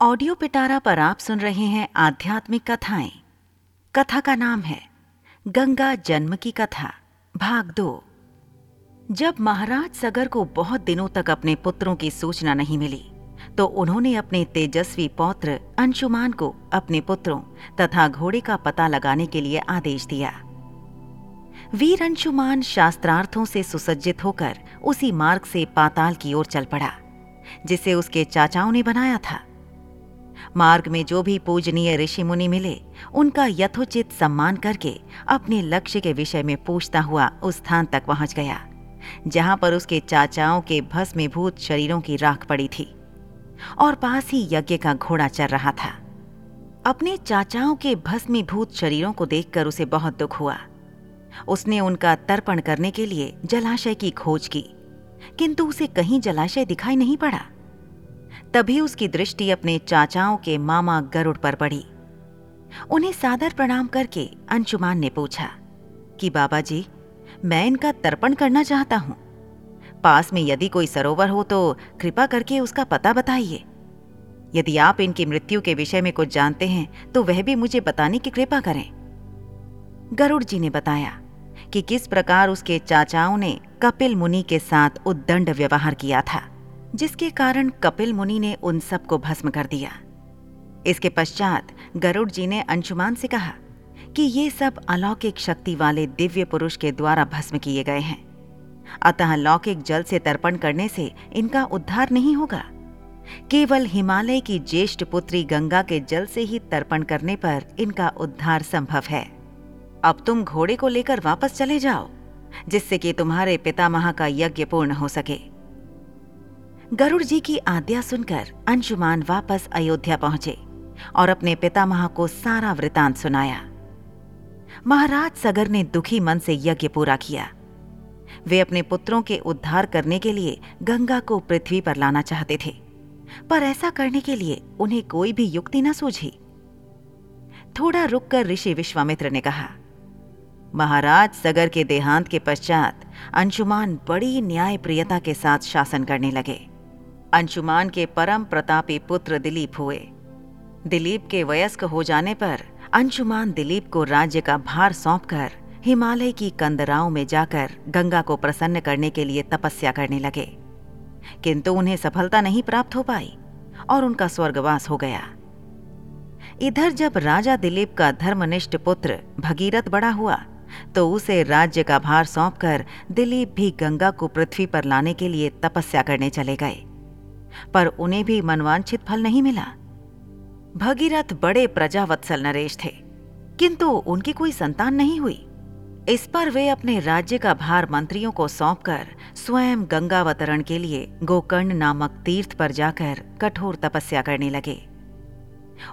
Audio पिटारा पर आप सुन रहे हैं आध्यात्मिक कथाएँ। कथा का नाम है गंगा जन्म की कथा, भाग दो। जब महाराज सगर को बहुत दिनों तक अपने पुत्रों की सूचना नहीं मिली तो उन्होंने अपने तेजस्वी पौत्र अंशुमान को अपने पुत्रों तथा घोड़े का पता लगाने के लिए आदेश दिया। वीर अंशुमान शास्त्रार्थों से सुसज्जित होकर उसी मार्ग से पाताल की ओर चल पड़ा, जिसे उसके चाचाओं ने बनाया था। मार्ग में जो भी पूजनीय ऋषि मुनि मिले, उनका यथोचित सम्मान करके अपने लक्ष्य के विषय में पूछता हुआ उस स्थान तक पहुँच गया, जहाँ पर उसके चाचाओं के भस्मीभूत शरीरों की राख पड़ी थी और पास ही यज्ञ का घोड़ा चल रहा था। अपने चाचाओं के भस्मीभूत शरीरों को देखकर उसे बहुत दुख हुआ। उसने उनका तर्पण करने के लिए जलाशय की खोज की, किंतु उसे कहीं जलाशय दिखाई नहीं पड़ा। तभी उसकी दृष्टि अपने चाचाओं के मामा गरुड़ पर पड़ी। उन्हें सादर प्रणाम करके अंशुमान ने पूछा कि बाबा जी मैं इनका तर्पण करना चाहता हूँ। पास में यदि कोई सरोवर हो तो कृपा करके उसका पता बताइए। यदि आप इनकी मृत्यु के विषय में कुछ जानते हैं तो वह भी मुझे बताने की कृपा करें। गरुड़ जी ने बताया कि किस प्रकार उसके चाचाओं ने कपिल मुनि के साथ उद्दंड व्यवहार किया था। जिसके कारण कपिल मुनि ने उन सबको भस्म कर दिया। इसके पश्चात गरुड़ जी ने अंशुमान से कहा कि ये सब अलौकिक शक्ति वाले दिव्य पुरुष के द्वारा भस्म किए गए हैं। अतः लौकिक जल से तर्पण करने से इनका उद्धार नहीं होगा। केवल हिमालय की ज्येष्ठ पुत्री गंगा के जल से ही तर्पण करने पर इनका उद्धार संभव है। अब तुम घोड़े को लेकर वापस चले जाओ, जिससे कि तुम्हारे पितामह का यज्ञ पूर्ण हो सके। गरुड़ जी की आज्ञा सुनकर अंशुमान वापस अयोध्या पहुँचे और अपने पितामह को सारा वृतांत सुनाया। महाराज सगर ने दुखी मन से यज्ञ पूरा किया। वे अपने पुत्रों के उद्धार करने के लिए गंगा को पृथ्वी पर लाना चाहते थे, पर ऐसा करने के लिए उन्हें कोई भी युक्ति न सूझी। थोड़ा रुककर ऋषि विश्वामित्र ने कहा, महाराज सगर के देहांत के पश्चात अंशुमान बड़ी न्याय प्रियता के साथ शासन करने लगे। अंशुमान के परम प्रतापी पुत्र दिलीप हुए। दिलीप के वयस्क हो जाने पर अंशुमान दिलीप को राज्य का भार सौंपकर हिमालय की कंदराओं में जाकर गंगा को प्रसन्न करने के लिए तपस्या करने लगे। किंतु उन्हें सफलता नहीं प्राप्त हो पाई और उनका स्वर्गवास हो गया। इधर जब राजा दिलीप का धर्मनिष्ठ पुत्र भगीरथ बड़ा हुआ तो उसे राज्य का भार सौंपकर दिलीप भी गंगा को पृथ्वी पर लाने के लिए तपस्या करने चले गए। पर उन्हें भी मनवांछित फल नहीं मिला। भगीरथ बड़े प्रजावत्सल नरेश थे, किंतु उनकी कोई संतान नहीं हुई। इस पर वे अपने राज्य का भार मंत्रियों को सौंपकर स्वयं गंगावतरण के लिए गोकर्ण नामक तीर्थ पर जाकर कठोर तपस्या करने लगे।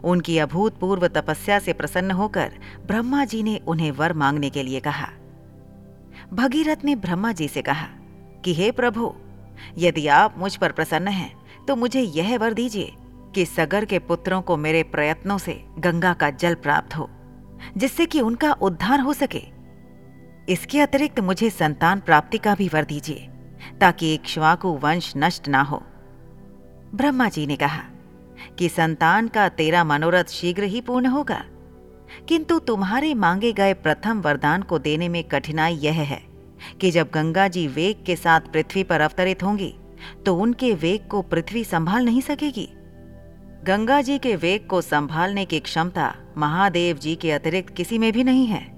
उनकी अभूतपूर्व तपस्या से प्रसन्न होकर ब्रह्मा जी ने उन्हें वर मांगने के लिए कहा। भगीरथ ने ब्रह्मा जी से कहा कि, हे प्रभु, यदि आप मुझ पर प्रसन्न हैं तो मुझे यह वर दीजिए कि सगर के पुत्रों को मेरे प्रयत्नों से गंगा का जल प्राप्त हो, जिससे कि उनका उद्धार हो सके। इसके अतिरिक्त मुझे संतान प्राप्ति का भी वर दीजिए, ताकि इक्ष्वाकु वंश नष्ट ना हो। ब्रह्मा जी ने कहा, कि संतान का तेरा मनोरथ शीघ्र ही पूर्ण होगा, किंतु तुम्हारे मांगे गए प्रथम वरदान को देने में कठिनाई यह है कि जब गंगा जी वेग के साथ पृथ्वी पर अवतरित होंगी तो उनके वेग को पृथ्वी संभाल नहीं सकेगी। गंगा जी के वेग को संभालने की क्षमता महादेव जी के अतिरिक्त किसी में भी नहीं है।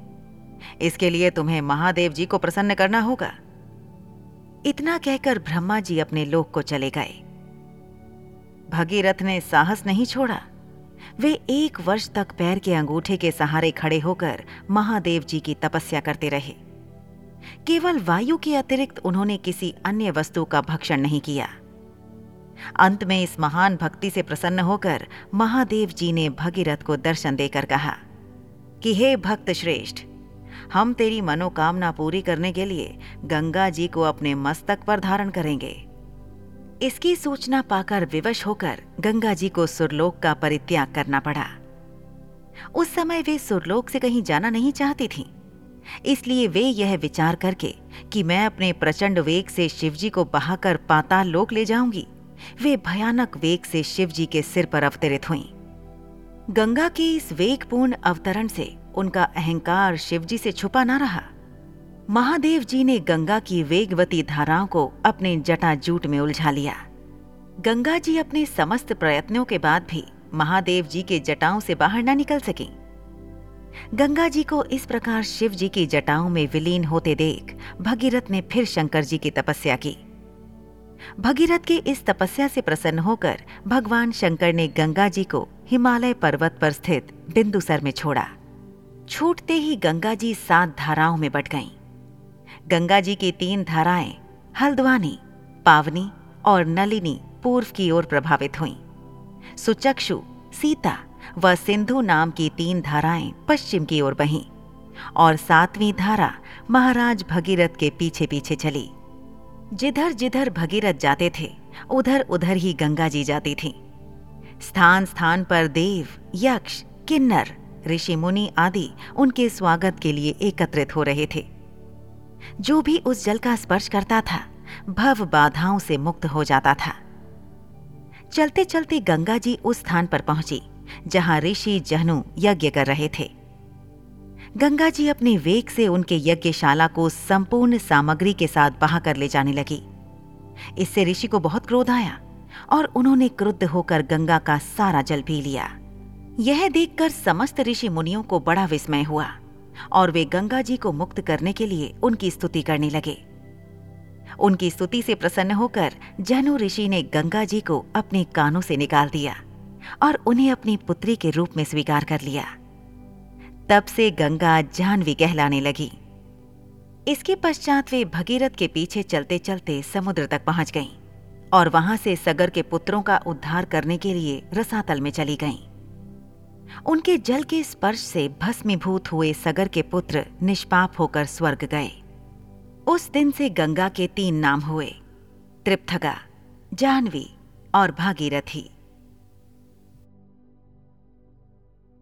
इसके लिए तुम्हें महादेव जी को प्रसन्न करना होगा। इतना कहकर ब्रह्मा जी अपने लोक को चले गए। भगीरथ ने साहस नहीं छोड़ा। वे एक वर्ष तक पैर के अंगूठे के सहारे खड़े होकर महादेव जी की तपस्या करते रहे। केवल वायु के अतिरिक्त उन्होंने किसी अन्य वस्तु का भक्षण नहीं किया। अंत में इस महान भक्ति से प्रसन्न होकर महादेव जी ने भगीरथ को दर्शन देकर कहा, कि हे भक्त श्रेष्ठ, हम तेरी मनोकामना पूरी करने के लिए गंगा जी को अपने मस्तक पर धारण करेंगे। इसकी सूचना पाकर विवश होकर गंगा जी को सुरलोक का परित्याग करना पड़ा। उस समय वे सुरलोक से कहीं जाना नहीं चाहती थीं। इसलिए वे यह विचार करके कि मैं अपने प्रचंड वेग से शिवजी को बहाकर पाताल लोक ले जाऊँगी। वे भयानक वेग से शिव जी के सिर पर अवतरित हुईं। गंगा के इस वेगपूर्ण अवतरण से उनका अहंकार शिवजी से छुपा ना रहा। महादेव जी ने गंगा की वेगवती धाराओं को अपने जटाजूट में उलझा लिया। गंगा जी अपने समस्त प्रयत्नों के बाद भी महादेव जी के जटाओं से बाहर न निकल सकी। गंगा जी को इस प्रकार शिव जी की जटाओं में विलीन होते देख भगीरथ ने फिर शंकर जी की तपस्या की भगीरथ के इस तपस्या से प्रसन्न होकर भगवान शंकर ने गंगा जी को हिमालय पर्वत पर स्थित बिंदुसर में छोड़ा छूटते ही गंगा जी सात धाराओं में बट गईं। गंगा जी की तीन धाराएँ हल्द्वानी, पावनी और नलिनी पूर्व की ओर प्रभावित हुईं। सुचक्षु, सीता व सिंधु नाम की तीन धाराएँ पश्चिम की ओर बहीं और सातवीं धारा महाराज भगीरथ के पीछे पीछे चली। जिधर जिधर भगीरथ जाते थे, उधर उधर ही गंगा जी जाती थी। स्थान स्थान पर देव, यक्ष, किन्नर, ऋषि मुनि आदि उनके स्वागत के लिए एकत्रित हो रहे थे। जो भी उस जल का स्पर्श करता था, भव बाधाओं से मुक्त हो जाता था। चलते चलते गंगा जी उस स्थान पर पहुँची। जहाँ ऋषि, जहनु यज्ञ कर रहे थे। गंगा जी अपने वेग से उनके यज्ञशाला को संपूर्ण सामग्री के साथ बहा कर ले जाने लगी। इससे ऋषि को बहुत क्रोध आया और उन्होंने क्रुद्ध होकर गंगा का सारा जल पी लिया। यह देखकर समस्त ऋषि मुनियों को बड़ा विस्मय हुआ और वे गंगा जी को मुक्त करने के लिए उनकी स्तुति करने लगे। उनकी स्तुति से प्रसन्न होकर जनु ऋषि ने गंगा जी को अपने कानों से निकाल दिया। और उन्हें अपनी पुत्री के रूप में स्वीकार कर लिया। तब से गंगा जानवी कहलाने लगी। इसके पश्चात वे भगीरथ के पीछे चलते चलते समुद्र तक पहुँच गईं और वहाँ से सगर के पुत्रों का उद्धार करने के लिए रसातल में चली गईं। उनके जल के स्पर्श से भस्मीभूत हुए सगर के पुत्र निष्पाप होकर स्वर्ग गए। उस दिन से गंगा के तीन नाम हुए त्रिपथगा जानवी और भागीरथी।